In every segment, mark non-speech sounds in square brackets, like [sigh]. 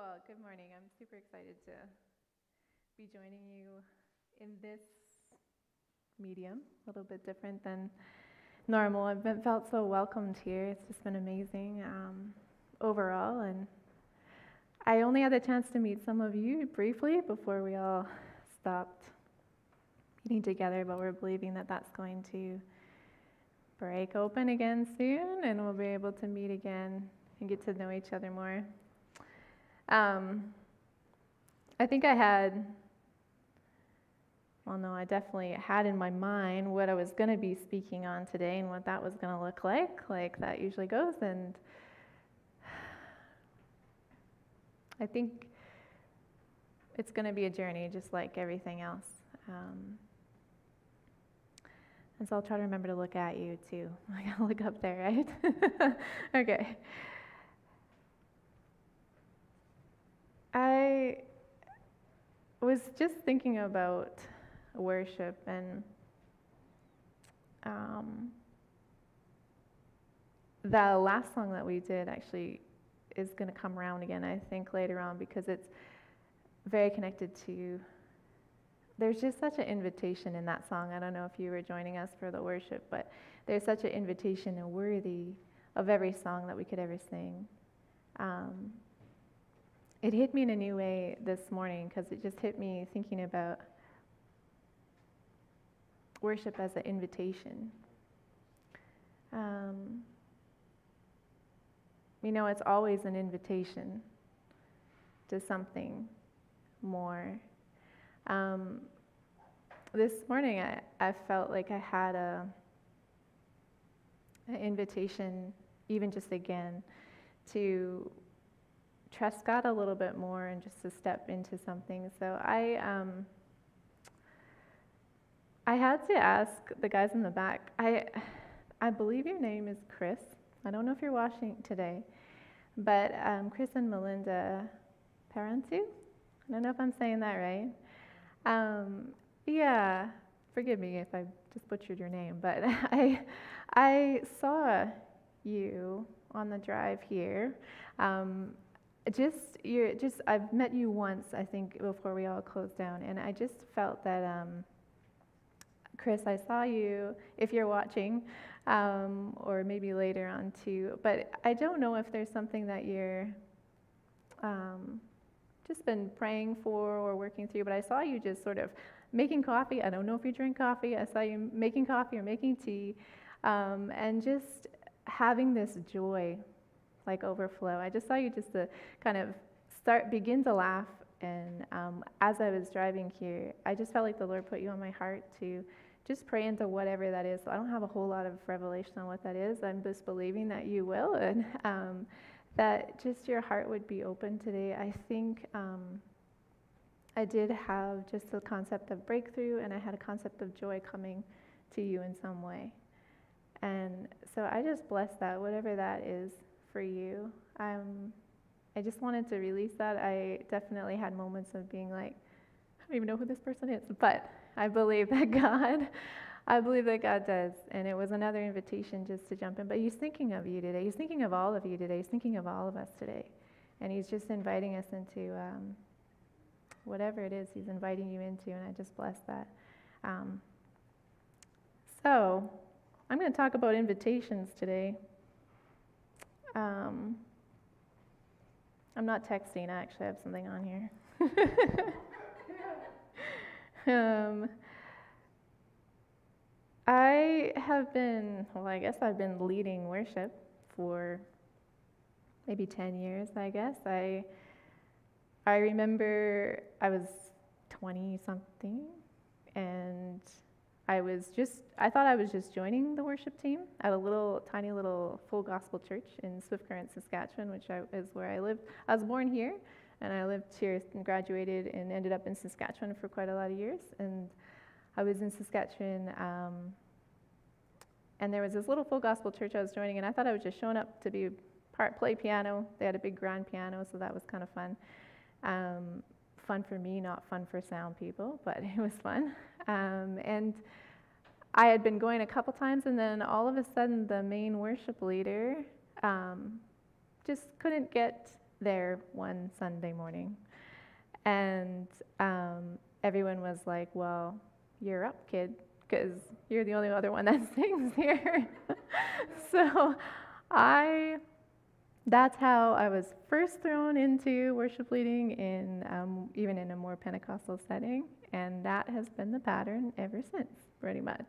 Well, good morning. I'm super excited to be joining you in this medium, a little bit different than normal. I've been, felt so welcomed here. It's just been amazing um, overall. And I only had the chance to meet some of you briefly before we all stopped meeting together, but we're believing that that's going to break open again soon and we'll be able to meet again and get to know each other more. Um, I think I had, well, no, I definitely had in my mind what I was going to be speaking on today and what that was going to look like, like that usually goes. And I think it's going to be a journey just like everything else. Um, and so I'll try to remember to look at you too. [laughs] I gotta look up there, right? [laughs] okay. I was just thinking about worship and um, the last song that we did actually is going to come around again, I think, later on because it's very connected to. There's just such an invitation in that song. I don't know if you were joining us for the worship, but there's such an invitation and worthy of every song that we could ever sing. Um, it hit me in a new way this morning because it just hit me thinking about worship as an invitation. Um, you know, it's always an invitation to something more. Um, this morning, I, I felt like I had a an invitation, even just again, to trust God a little bit more and just to step into something. So I, um, I had to ask the guys in the back. I, I believe your name is Chris. I don't know if you're watching today, but um, Chris and Melinda Parentu. I don't know if I'm saying that right. Um, yeah, forgive me if I just butchered your name, but [laughs] I, I saw you on the drive here. Um, just you're just I've met you once I think before we all closed down, and I just felt that um, Chris, I saw you if you're watching, um, or maybe later on too. But I don't know if there's something that you're um, just been praying for or working through. But I saw you just sort of making coffee. I don't know if you drink coffee. I saw you making coffee or making tea, um, and just having this joy like overflow. I just saw you just to kind of start, begin to laugh. And um, as I was driving here, I just felt like the Lord put you on my heart to just pray into whatever that is. So I don't have a whole lot of revelation on what that is. I'm just believing that you will and um, that just your heart would be open today. I think um, I did have just the concept of breakthrough and I had a concept of joy coming to you in some way. And so I just bless that, whatever that is for you. Um, I just wanted to release that. I definitely had moments of being like, I don't even know who this person is, but I believe that [laughs] God, I believe that God does. And it was another invitation just to jump in. But He's thinking of you today. He's thinking of all of you today. He's thinking of all of us today. And He's just inviting us into um, whatever it is He's inviting you into. And I just bless that. Um, so, I'm going to talk about invitations today. Um, I'm not texting, I actually have something on here. [laughs] um, I have been, well, I guess I've been leading worship for maybe 10 years, I guess. I, I remember I was 20 something and I was just, I thought I was just joining the worship team at a little, tiny little full gospel church in Swift Current, Saskatchewan, which I, is where I lived. I was born here, and I lived here and graduated and ended up in Saskatchewan for quite a lot of years. And I was in Saskatchewan, um, and there was this little full gospel church I was joining, and I thought I was just showing up to be part play piano. They had a big grand piano, so that was kind of fun. Um, fun for me, not fun for sound people, but [laughs] it was fun. Um, and I had been going a couple times, and then all of a sudden, the main worship leader um, just couldn't get there one Sunday morning, and um, everyone was like, "Well, you're up, kid, because you're the only other one that [laughs] sings here." [laughs] so, I that's how I was first thrown into worship leading in um, even in a more Pentecostal setting, and that has been the pattern ever since, pretty much.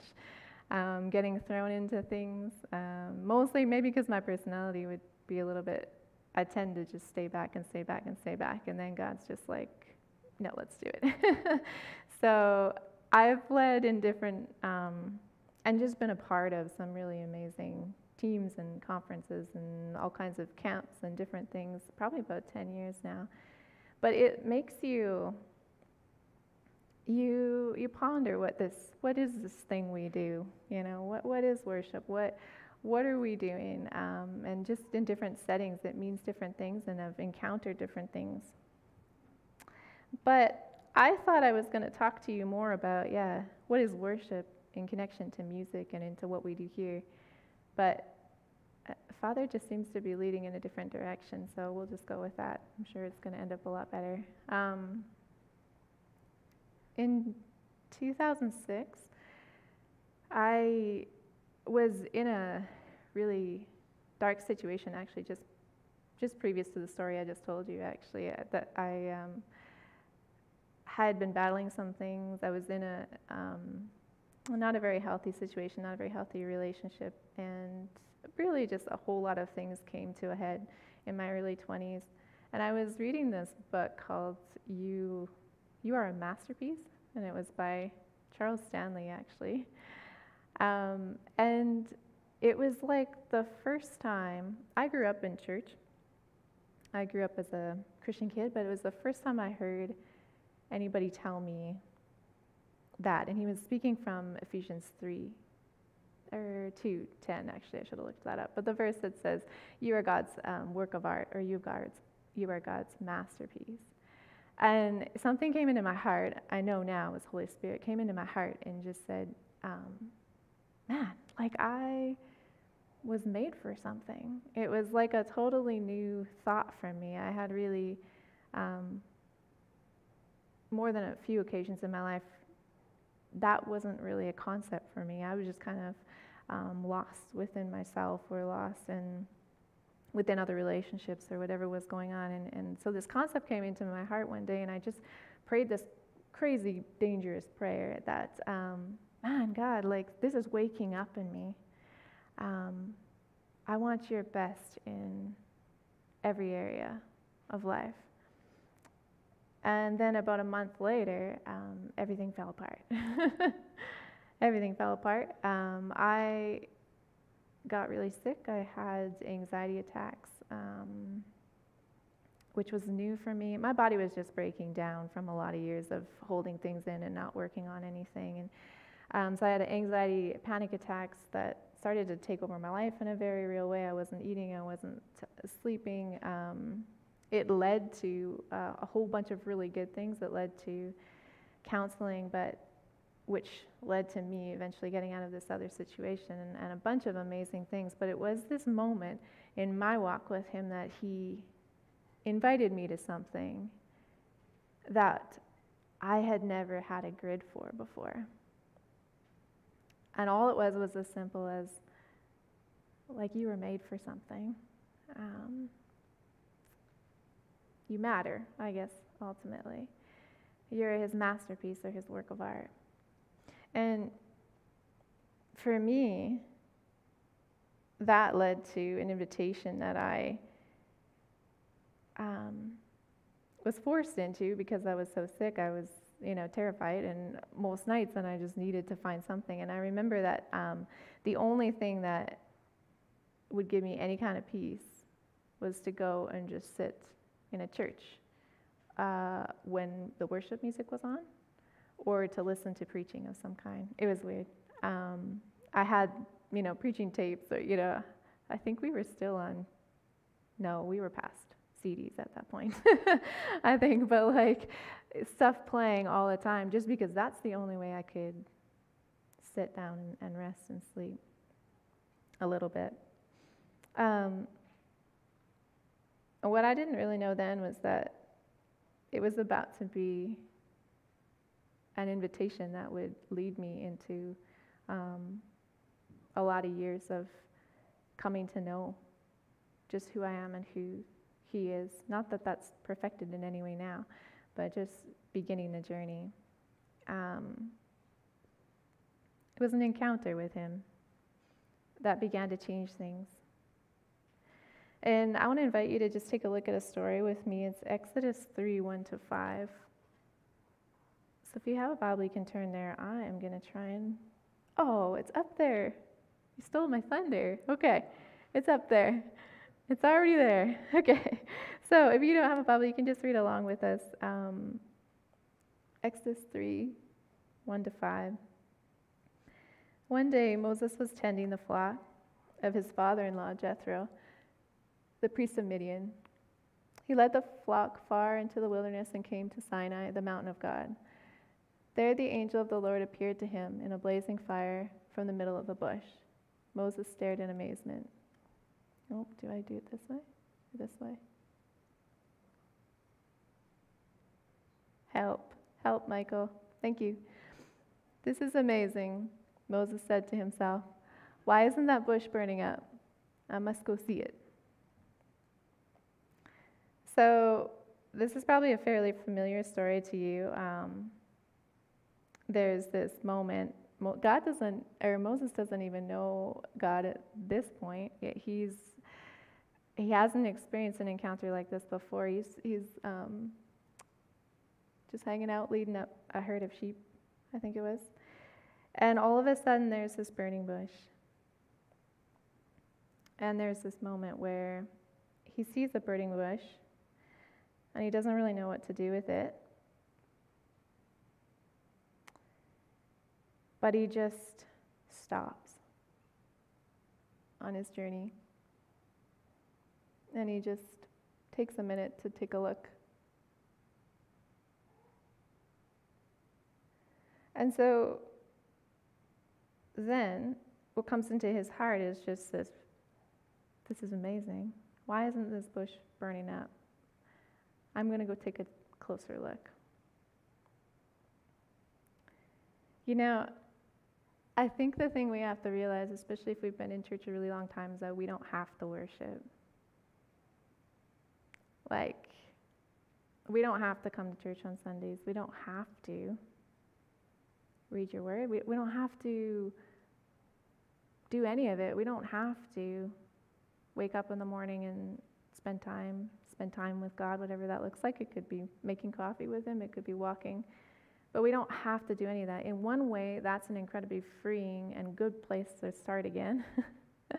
Um, getting thrown into things, um, mostly maybe because my personality would be a little bit. I tend to just stay back and stay back and stay back, and then God's just like, "No, let's do it." [laughs] so I've led in different um, and just been a part of some really amazing teams and conferences and all kinds of camps and different things, probably about 10 years now. But it makes you you you ponder what this what is this thing we do? You know what what is worship? What what are we doing? Um, and just in different settings it means different things and i've encountered different things. But i thought i was going to talk to you more about yeah what is worship in connection to music and into what we do here but uh, Father just seems to be leading in a different direction, so we'll just go with that. I'm sure it's going to end up a lot better. Um, in 2006, I was in a really dark situation, actually, just just previous to the story I just told you. Actually, uh, that I um, had been battling some things. I was in a um, not a very healthy situation, not a very healthy relationship, and really just a whole lot of things came to a head in my early 20s. And I was reading this book called You, you Are a Masterpiece, and it was by Charles Stanley, actually. Um, and it was like the first time I grew up in church. I grew up as a Christian kid, but it was the first time I heard anybody tell me that. And he was speaking from Ephesians 3 or 2:10 actually I should have looked that up. But the verse that says, "You are God's um, work of art," or "You God's, you are God's masterpiece." And something came into my heart. I know now was Holy Spirit came into my heart and just said, um, "Man, like I." was made for something. It was like a totally new thought for me. I had really, um, more than a few occasions in my life, that wasn't really a concept for me. I was just kind of um, lost within myself or lost in within other relationships or whatever was going on. And, and so this concept came into my heart one day, and I just prayed this crazy, dangerous prayer that, um, man, God, like this is waking up in me. Um, I want your best in every area of life. And then about a month later, um, everything fell apart. [laughs] everything fell apart. Um, I got really sick. I had anxiety attacks, um, which was new for me. My body was just breaking down from a lot of years of holding things in and not working on anything. And um, so I had anxiety, panic attacks that started to take over my life in a very real way. I wasn't eating, I wasn't sleeping. It led to uh, a whole bunch of really good things that led to counseling, but which led to me eventually getting out of this other situation and, and, a bunch of amazing things. But it was this moment in my walk with Him that He invited me to something that I had never had a grid for before. And all it was was as simple as, like, you were made for something. Um, you matter, I guess, ultimately. You're his masterpiece or his work of art. And for me, that led to an invitation that I um, was forced into because I was so sick. I was, you know, terrified, and most nights, and I just needed to find something. And I remember that um, the only thing that would give me any kind of peace was to go and just sit in a church uh, when the worship music was on or to listen to preaching of some kind. It was weird. Um, I had, you know, preaching tapes, or, you know, I think we were still on, no, we were past CDs at that point, [laughs] I think, but like stuff playing all the time just because that's the only way I could sit down and rest and sleep a little bit. Um, And what I didn't really know then was that it was about to be an invitation that would lead me into um, a lot of years of coming to know just who I am and who He is. Not that that's perfected in any way now, but just beginning the journey. Um, it was an encounter with Him that began to change things. And I want to invite you to just take a look at a story with me. It's Exodus 3 1 to 5. So if you have a Bible, you can turn there. I am going to try and. Oh, it's up there. You stole my thunder. Okay, it's up there. It's already there. [laughs] Okay. So if you don't have a Bible, you can just read along with us. Um, Exodus 3 1 to 5. One day, Moses was tending the flock of his father in law, Jethro the priest of Midian. He led the flock far into the wilderness and came to Sinai, the mountain of God. There the angel of the Lord appeared to him in a blazing fire from the middle of the bush. Moses stared in amazement. Oh, do I do it this way? This way? Help, help, Michael. Thank you. This is amazing, Moses said to himself. Why isn't that bush burning up? I must go see it. So, this is probably a fairly familiar story to you. Um, there's this moment. God doesn't, or Moses doesn't even know God at this point. Yet he's he hasn't experienced an encounter like this before. He's he's um, just hanging out, leading up a herd of sheep, I think it was. And all of a sudden, there's this burning bush. And there's this moment where he sees the burning bush and he doesn't really know what to do with it. But he just stops on his journey. And he just takes a minute to take a look. And so then what comes into his heart is just this this is amazing. Why isn't this bush burning up? I'm going to go take a closer look. You know, I think the thing we have to realize, especially if we've been in church a really long time, is that we don't have to worship. Like, we don't have to come to church on Sundays. We don't have to read your word. We, we don't have to do any of it. We don't have to wake up in the morning and spend time spend time with God, whatever that looks like. It could be making coffee with Him, it could be walking. But we don't have to do any of that. In one way, that's an incredibly freeing and good place to start again. [laughs]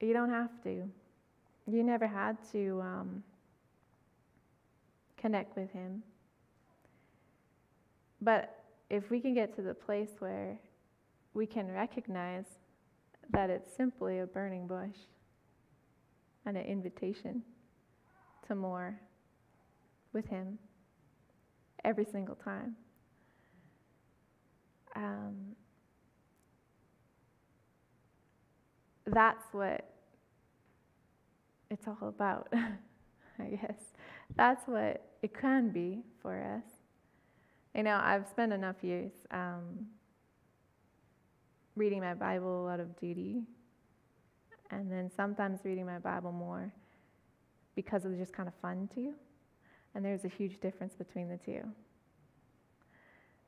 you don't have to. You never had to um, connect with Him. But if we can get to the place where we can recognize that it's simply a burning bush and an invitation to more with Him every single time. Um, that's what it's all about, [laughs] I guess. That's what it can be for us. You know, I've spent enough years um, reading my Bible out of duty and then sometimes reading my Bible more because it was just kind of fun to. you. And there's a huge difference between the two.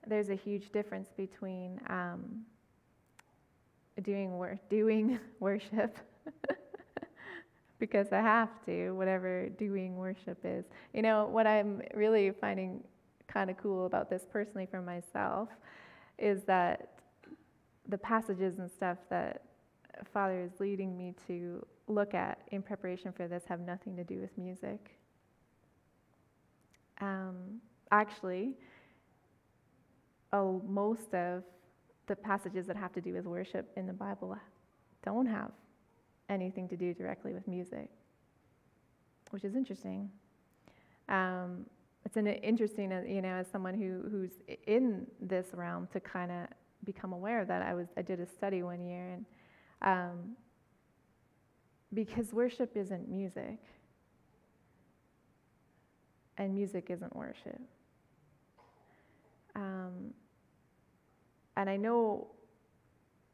There's a huge difference between um, doing, wor- doing [laughs] worship [laughs] because I have to, whatever doing worship is. You know, what I'm really finding kind of cool about this personally for myself is that the passages and stuff that Father is leading me to look at in preparation for this have nothing to do with music. Um, actually, oh, most of the passages that have to do with worship in the Bible don't have anything to do directly with music, which is interesting. Um, it's an interesting, uh, you know, as someone who, who's in this realm to kind of become aware of that. I was I did a study one year and um, because worship isn't music, and music isn't worship. Um, and I know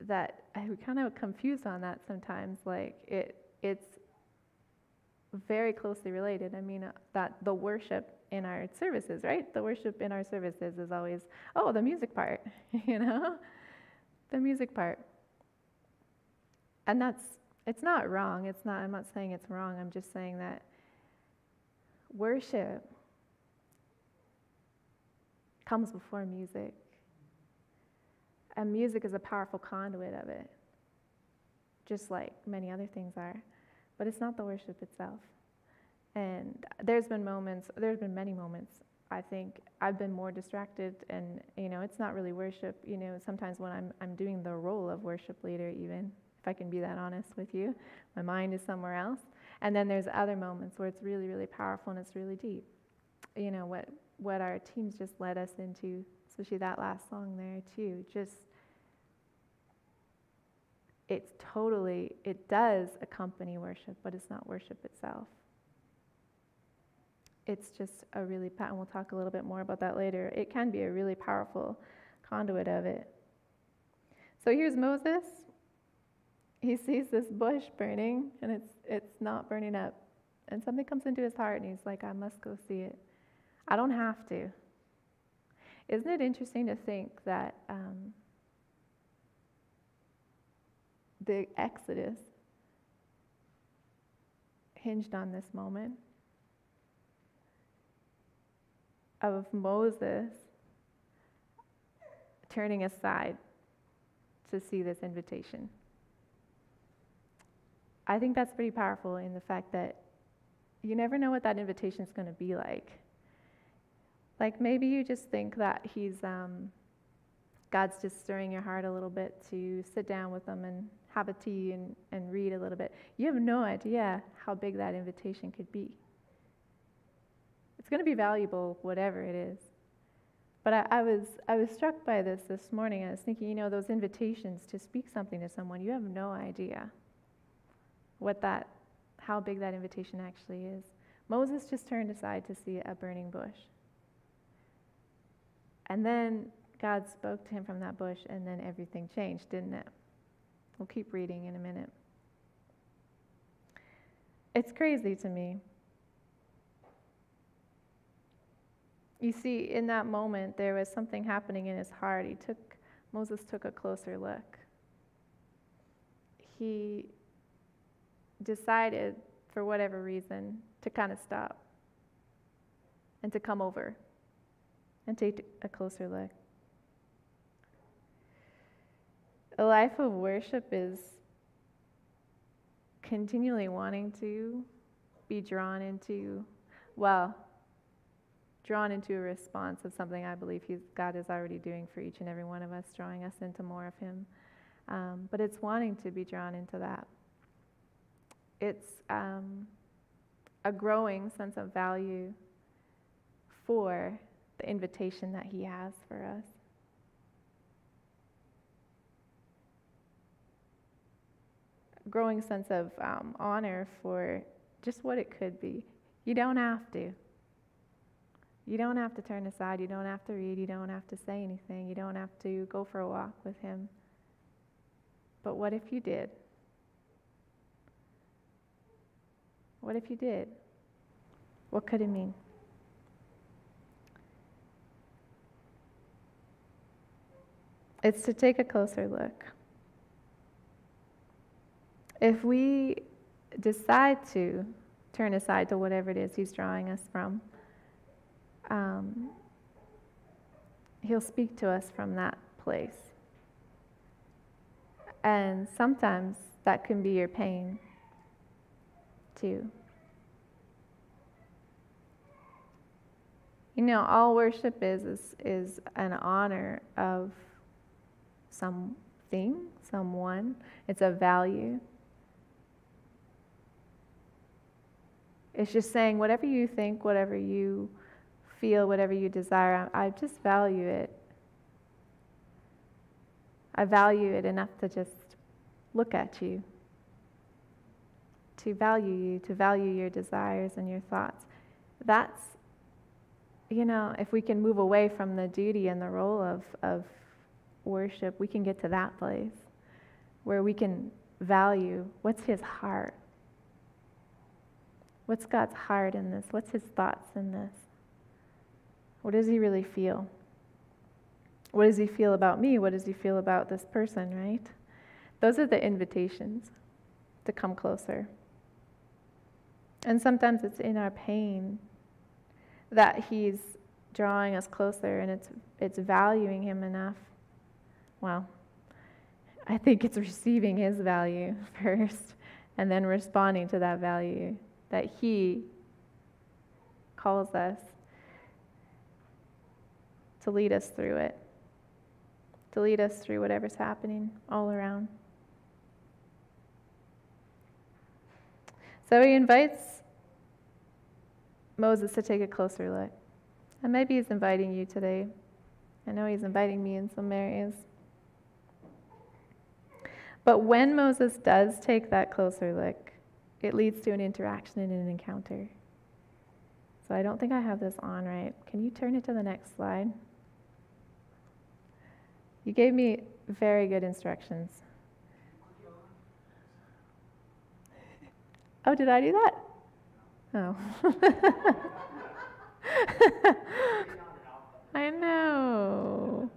that I kind of confused on that sometimes. Like it, it's very closely related. I mean, uh, that the worship in our services, right? The worship in our services is always, oh, the music part, [laughs] you know, the music part. And that's, it's not wrong. It's not, I'm not saying it's wrong. I'm just saying that worship comes before music. And music is a powerful conduit of it, just like many other things are. But it's not the worship itself. And there's been moments, there's been many moments, I think I've been more distracted and, you know, it's not really worship. You know, sometimes when I'm, I'm doing the role of worship leader, even, if I can be that honest with you, my mind is somewhere else. And then there's other moments where it's really, really powerful and it's really deep. You know, what, what our teams just led us into, especially that last song there, too. Just, it's totally, it does accompany worship, but it's not worship itself it's just a really, and we'll talk a little bit more about that later. It can be a really powerful conduit of it. So here's Moses. He sees this bush burning, and it's, it's not burning up. And something comes into his heart, and he's like, I must go see it. I don't have to. Isn't it interesting to think that um, the Exodus hinged on this moment? of Moses turning aside to see this invitation. I think that's pretty powerful in the fact that you never know what that invitation is going to be like. Like maybe you just think that he's um, God's just stirring your heart a little bit to sit down with them and have a tea and, and read a little bit. You have no idea how big that invitation could be. It's going to be valuable, whatever it is. But I, I, was, I was struck by this this morning. I was thinking, you know, those invitations to speak something to someone, you have no idea what that, how big that invitation actually is. Moses just turned aside to see a burning bush. And then God spoke to him from that bush, and then everything changed, didn't it? We'll keep reading in a minute. It's crazy to me You see, in that moment, there was something happening in his heart. He took, Moses took a closer look. He decided, for whatever reason, to kind of stop and to come over and take a closer look. A life of worship is continually wanting to be drawn into, well, drawn into a response of something I believe God is already doing for each and every one of us, drawing us into more of Him. Um, but it's wanting to be drawn into that. It's um, a growing sense of value for the invitation that He has for us. Growing sense of um, honor for just what it could be. You don't have to. You don't have to turn aside. You don't have to read. You don't have to say anything. You don't have to go for a walk with Him. But what if you did? What if you did? What could it mean? It's to take a closer look. If we decide to turn aside to whatever it is He's drawing us from, um, He'll speak to us from that place. And sometimes that can be your pain, You know, all worship is, is, is an honor of something, someone. It's a value. It's just saying whatever you think, whatever you feel whatever you desire. I just value it. I value it enough to just look at you, to value you, to value your desires and your thoughts. That's, you know, if we can move away from the duty and the role of, of worship, we can get to that place where we can value what's his heart. What's God's heart in this? What's his thoughts in this? What does he really feel? What does he feel about me? What does he feel about this person, right? Those are the invitations to come closer. And sometimes it's in our pain that he's drawing us closer and it's, it's valuing him enough. Well, I think it's receiving his value [laughs] first and then responding to that value that he calls us to lead us through it, to lead us through whatever's happening all around. So he invites Moses to take a closer look. And maybe he's inviting you today. I know he's inviting me in some areas. But when Moses does take that closer look, it leads to an interaction and an encounter. So I don't think I have this on right. Can you turn it to the next slide? You gave me very good instructions. Oh, did I do that? Oh. [laughs] I know.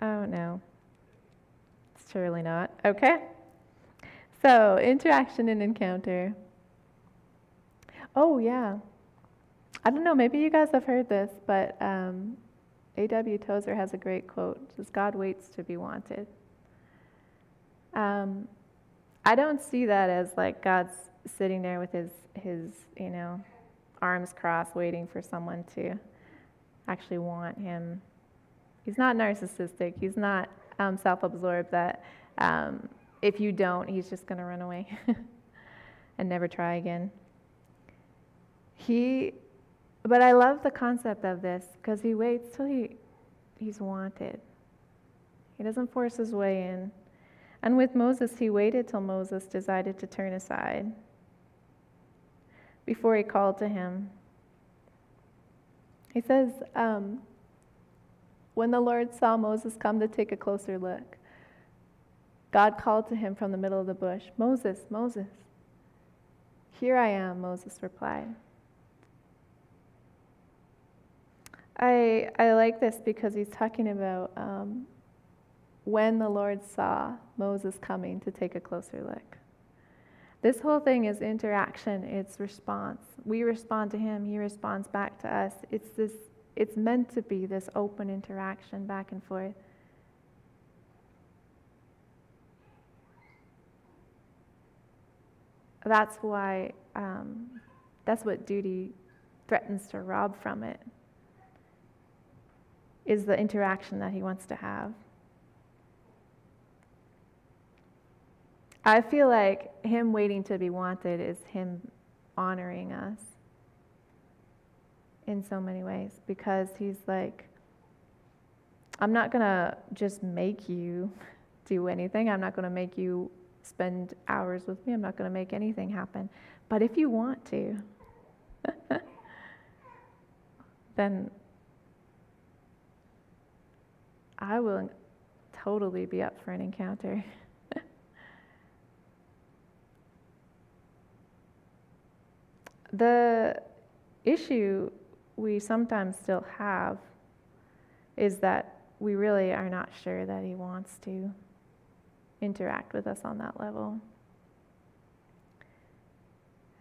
Oh, no. It's surely not. Okay. So, interaction and encounter. Oh, yeah. I don't know, maybe you guys have heard this, but um, A.W. Tozer has a great quote says, God waits to be wanted. Um, I don't see that as like God's sitting there with his, his, you know, arms crossed, waiting for someone to actually want him. He's not narcissistic. He's not um, self-absorbed. That um, if you don't, he's just going to run away [laughs] and never try again. He, but I love the concept of this because he waits till he, he's wanted. He doesn't force his way in. And with Moses, he waited till Moses decided to turn aside before he called to him. He says, um, when the Lord saw Moses come to take a closer look, God called to him from the middle of the bush, Moses, Moses. Here I am, Moses replied. I, I like this because he's talking about um, when the Lord saw Moses coming to take a closer look. This whole thing is interaction, it's response. We respond to him, he responds back to us. It's this it's meant to be this open interaction back and forth. That's why um, that's what duty threatens to rob from it is the interaction that he wants to have. I feel like him waiting to be wanted is him honoring us in so many ways because he's like, I'm not going to just make you [laughs] do anything. I'm not going to make you spend hours with me. I'm not going to make anything happen. But if you want to, [laughs] then I will totally be up for an encounter. [laughs] The issue we sometimes still have is that we really are not sure that He wants to interact with us on that level.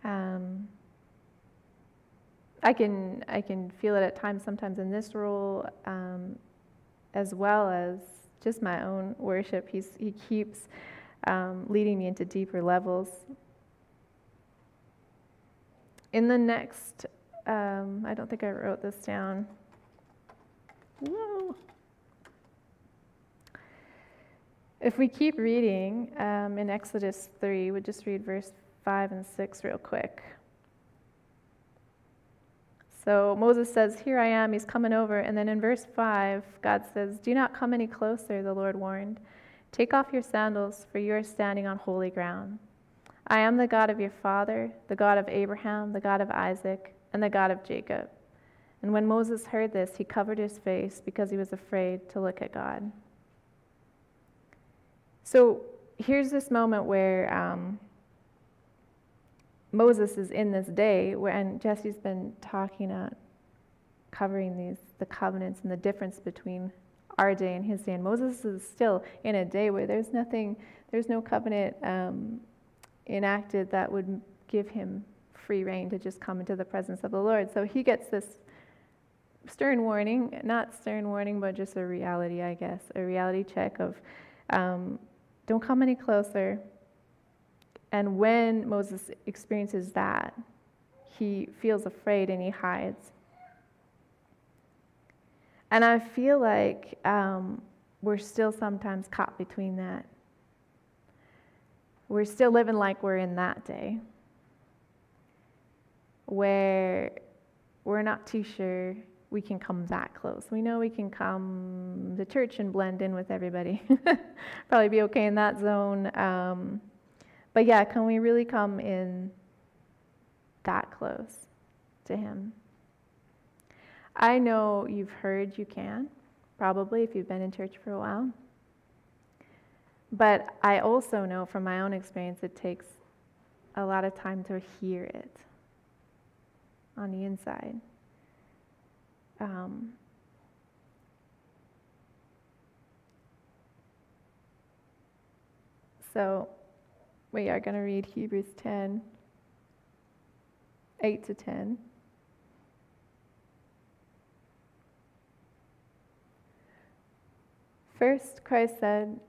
Um, I can I can feel it at times, sometimes in this role, um, as well as just my own worship. He's, he keeps um, leading me into deeper levels in the next, um, I don't think I wrote this down. Whoa. If we keep reading um, in Exodus 3, we'll just read verse 5 and 6 real quick. So Moses says, Here I am, he's coming over. And then in verse 5, God says, Do not come any closer, the Lord warned. Take off your sandals, for you are standing on holy ground. I am the God of your father, the God of Abraham, the God of Isaac, and the God of Jacob. And when Moses heard this, he covered his face because he was afraid to look at God. So here's this moment where um, Moses is in this day, where, and Jesse's been talking about covering these the covenants and the difference between our day and his day. And Moses is still in a day where there's nothing, there's no covenant um, enacted that would give him free reign to just come into the presence of the Lord. So he gets this stern warning, not stern warning, but just a reality, I guess, a reality check of um, don't come any closer. And when Moses experiences that, he feels afraid and he hides. And I feel like um, we're still sometimes caught between that. We're still living like we're in that day where we're not too sure we can come that close. We know we can come to church and blend in with everybody. [laughs] Probably be okay in that zone. Um, but yeah, can we really come in that close to Him? I know you've heard you can, probably if you've been in church for a while. But I also know from my own experience it takes a lot of time to hear it on the inside. Um, so we are going to read Hebrews 10 8 to 10. First, Christ said,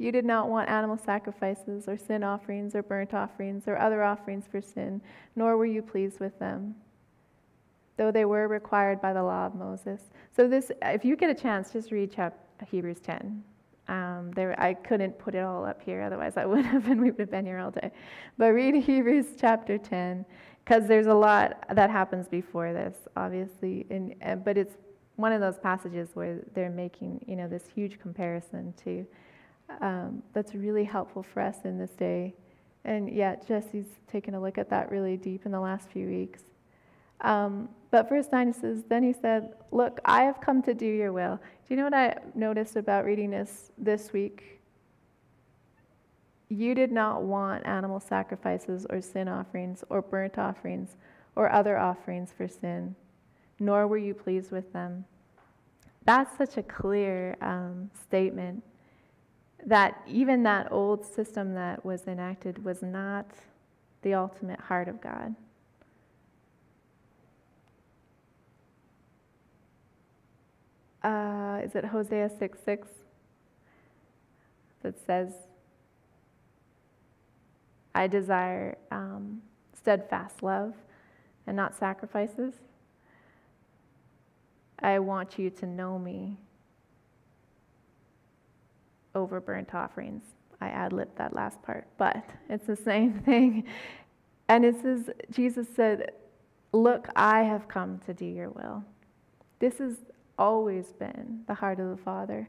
You did not want animal sacrifices or sin offerings or burnt offerings or other offerings for sin, nor were you pleased with them, though they were required by the law of Moses. So, this, if you get a chance, just read chapter, Hebrews 10. Um, there, I couldn't put it all up here, otherwise I would have, [laughs] and we would have been here all day. But read [laughs] Hebrews chapter 10, because there's a lot that happens before this, obviously, and, but it's one of those passages where they're making, you know, this huge comparison to um, that's really helpful for us in this day. And yeah, Jesse's taken a look at that really deep in the last few weeks. Um, but verse 9 says, Then he said, Look, I have come to do your will. Do you know what I noticed about reading this this week? You did not want animal sacrifices or sin offerings or burnt offerings or other offerings for sin nor were you pleased with them. That's such a clear um, statement that even that old system that was enacted was not the ultimate heart of God. Uh, is it Hosea 6 6 that says, I desire um, steadfast love and not sacrifices? I want you to know me over burnt offerings. I ad libbed that last part, but it's the same [laughs] thing. And it says, Jesus said, Look, I have come to do your will. This has always been the heart of the Father.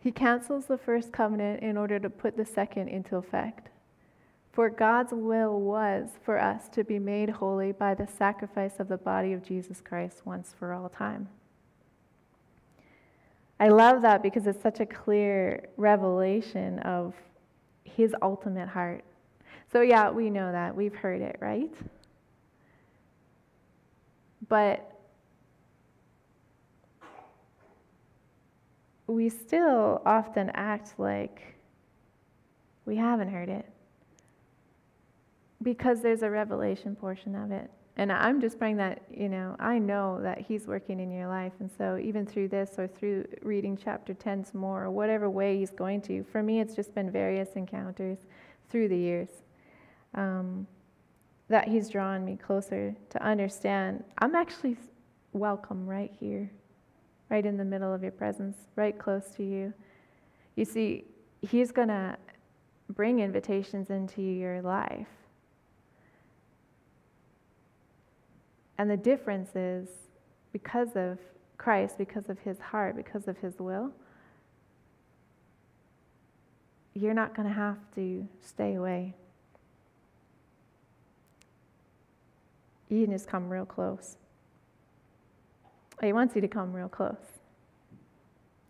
He cancels the first covenant in order to put the second into effect. For God's will was for us to be made holy by the sacrifice of the body of Jesus Christ once for all time. I love that because it's such a clear revelation of his ultimate heart. So, yeah, we know that. We've heard it, right? But we still often act like we haven't heard it because there's a revelation portion of it. And I'm just praying that, you know, I know that He's working in your life. And so, even through this or through reading chapter 10 some more, or whatever way He's going to, for me, it's just been various encounters through the years um, that He's drawn me closer to understand I'm actually welcome right here, right in the middle of your presence, right close to you. You see, He's going to bring invitations into your life And the difference is because of Christ, because of his heart, because of his will, you're not going to have to stay away. You can just come real close. He wants you to come real close,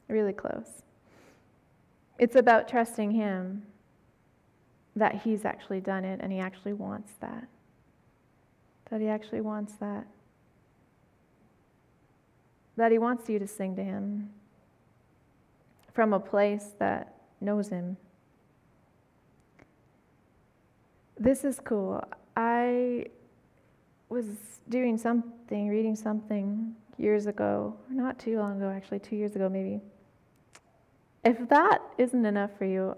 really close. It's about trusting Him that He's actually done it and He actually wants that. That He actually wants that. That He wants you to sing to Him from a place that knows Him. This is cool. I was doing something, reading something years ago, not too long ago, actually, two years ago maybe. If that isn't enough for you,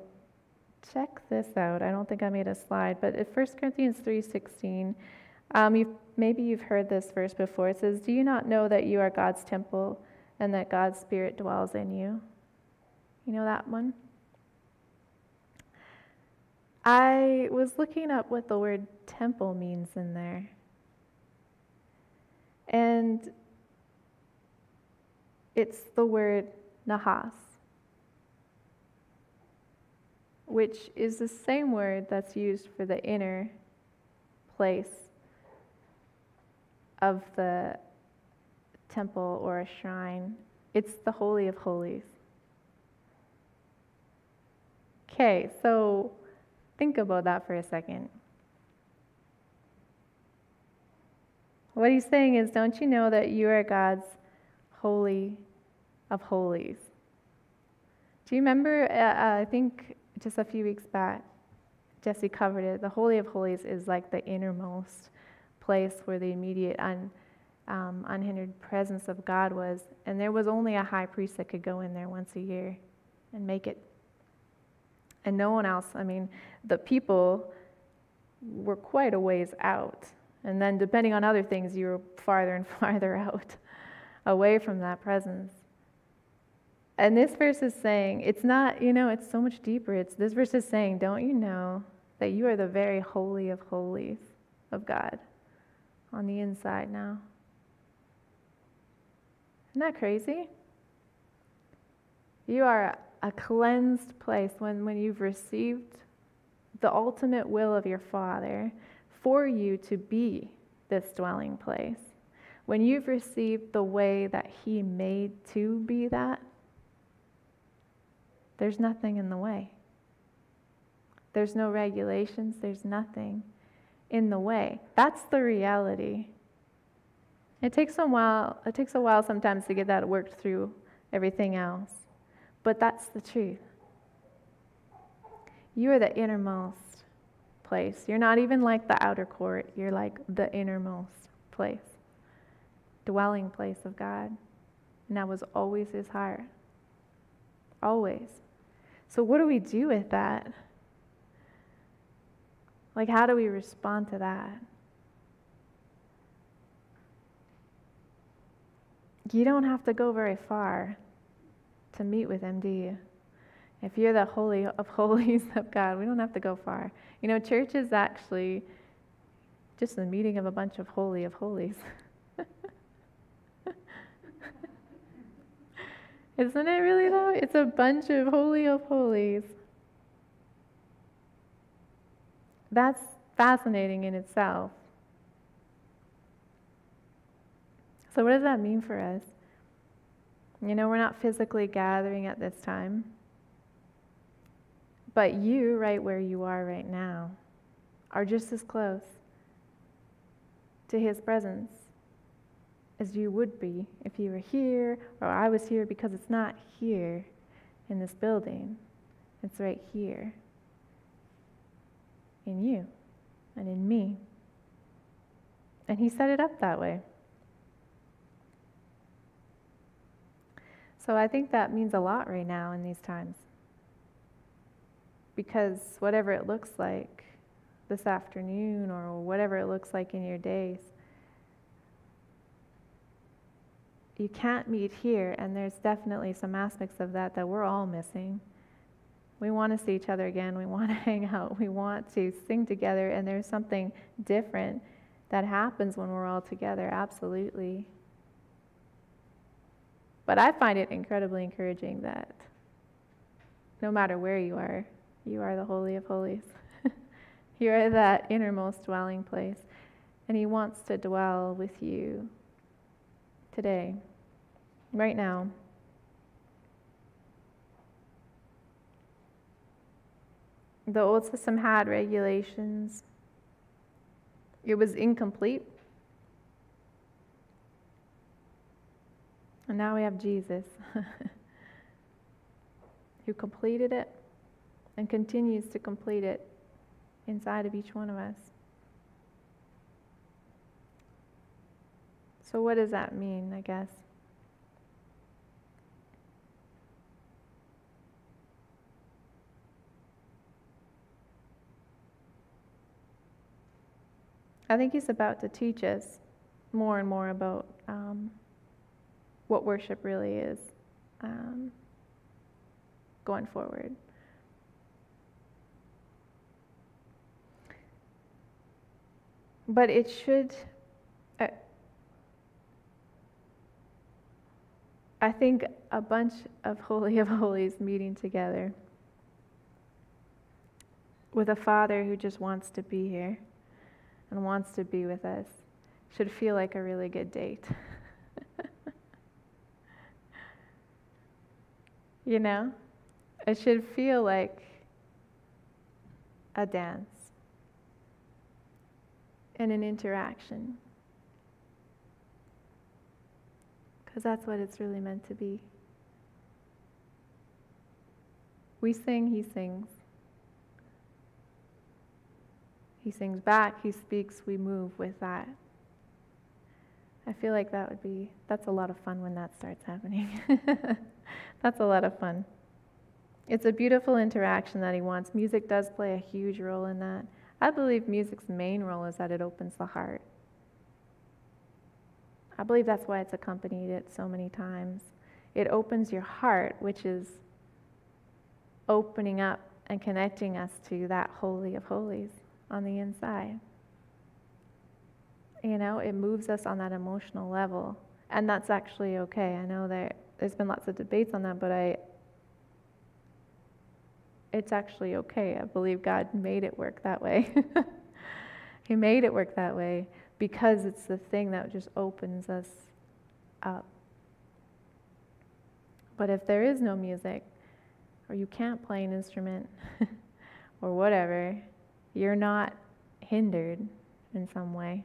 check this out. I don't think I made a slide, but in 1 Corinthians 3.16, um, you've, maybe you've heard this verse before. It says, Do you not know that you are God's temple and that God's Spirit dwells in you? You know that one? I was looking up what the word temple means in there. And it's the word naos, which is the same word that's used for the inner place of the temple or a shrine. It's the Holy of Holies. Okay, so think about that for a second. What he's saying is, don't you know that you are God's holy of holies? Do you remember? Uh, uh, I think just a few weeks back, Jesse covered it. The Holy of Holies is like the innermost place where the immediate, un, um, unhindered presence of God was. And there was only a high priest that could go in there once a year and make it. And no one else. I mean, the people were quite a ways out. And then, depending on other things, you were farther and [laughs] farther out, away from that presence. And this verse is saying, it's not, you know, it's so much deeper. It's this verse is saying, don't you know that you are the very holy of holies of God on the inside now? Isn't that crazy? You are a cleansed place when, when you've received the ultimate will of your Father for you to be this dwelling place. When you've received the way that He made to be that, there's nothing in the way. There's no regulations, there's nothing in the way. That's the reality. It takes a while, it takes a while sometimes to get that worked through everything else. But that's the truth. You are the innermost place. You're not even like the outer court, you're like the innermost place, dwelling place of God. And that was always his heart. Always. So, what do we do with that? Like, how do we respond to that? You don't have to go very far to meet with him, do you? If you're the holy [laughs] of holies of God, we don't have to go far. You know, church is actually just the meeting of a bunch of holy of holies. [laughs] Isn't it really though? It's a bunch of holy of holies. That's fascinating in itself. So, what does that mean for us? You know, we're not physically gathering at this time. But you, right where you are right now, are just as close to His presence as you would be if you were here or I was here because it's not here in this building, it's right here in you and in me. And He set it up that way. So I think that means a lot right now in these times because whatever it looks like this afternoon or whatever it looks like in your days, you can't meet here, and there's definitely some aspects of that that we're all missing. We want to see each other again. We want to [laughs] hang out. We want to sing together, and there's something different that happens when we're all together, absolutely. But I find it incredibly encouraging that no matter where you are, You are the Holy of Holies. [laughs] you are that innermost dwelling place. And He wants to dwell with you today, right now. The Old System had regulations, it was incomplete. And now we have Jesus [laughs] who completed it and continues to complete it inside of each one of us. So, what does that mean, I guess? I think he's about to teach us more and more about um, what worship really is um, going forward. But it should, uh, I think, a bunch of [laughs] Holy of Holies meeting together with a Father who just wants to be here and wants to be with us should feel like a really good date. [laughs] you know? It should feel like a dance and an interaction. Because that's what it's really meant to be. We sing, he sings. He sings back, he speaks, we move with that. I feel like that would be, that's a lot of fun when that starts happening. [laughs] that's a lot of fun. It's a beautiful interaction that he wants. Music does play a huge role in that. I believe music's main role is that it opens the heart. I believe that's why it's accompanied it so many times. It opens your heart, which is opening up and connecting us to that Holy of Holies on the inside. You know, it moves us on that emotional level. And that's actually okay. I know that there's been lots of debates on that, but I it's actually okay. I believe God made it work that way. [laughs] he made it work that way because it's the thing that just opens us up. But if there is no music, or you can't play an instrument, [laughs] or whatever, you're not hindered in some way.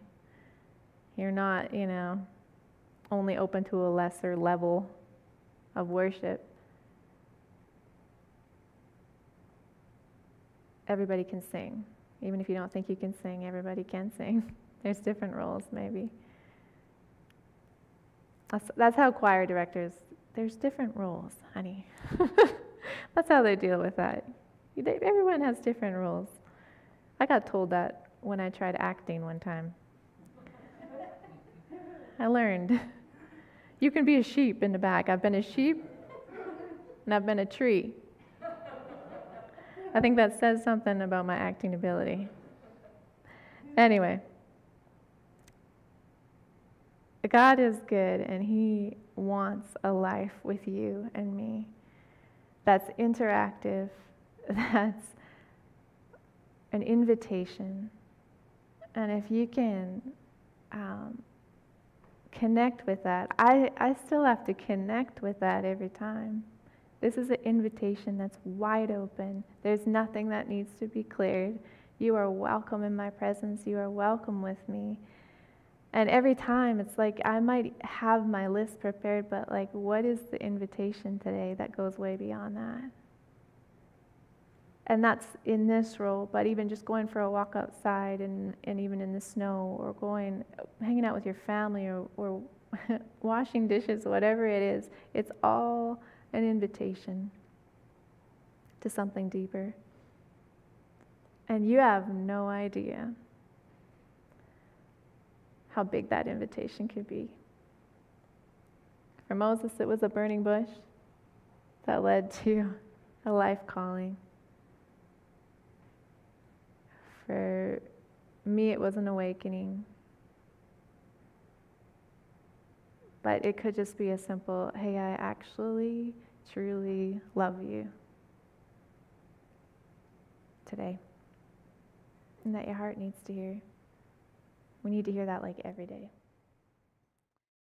You're not, you know, only open to a lesser level of worship. Everybody can sing. Even if you don't think you can sing, everybody can sing. [laughs] There's different roles, maybe. That's, that's how choir directors, there's different roles, honey. [laughs] that's how they deal with that. Everyone has different roles. I got told that when I tried acting one time. I learned. You can be a sheep in the back. I've been a sheep and I've been a tree. I think that says something about my acting ability. Anyway, God is good and He wants a life with you and me that's interactive, [laughs] that's an invitation. And if you can um, connect with that, I, I still have to connect with that every time. This is an invitation that's wide open. There's nothing that needs to be cleared. You are welcome in my presence. You are welcome with me. And every time it's like I might have my list prepared, but like, what is the invitation today that goes way beyond that? And that's in this role, but even just going for a walk outside and, and even in the snow or going, hanging out with your family or, or [laughs] washing dishes, whatever it is, it's all an invitation to something deeper. And you have no idea how big that invitation could be. For Moses, it was a burning bush that led to a life calling. For me, it was an awakening. But it could just be a simple, hey, I actually truly love you. today and that your heart needs to hear. We need to hear that like every day.